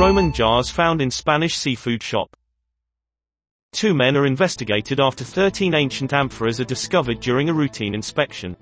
Roman jars found in Spanish seafood shop. Two men are investigated after 13 ancient amphoras are discovered during a routine inspection.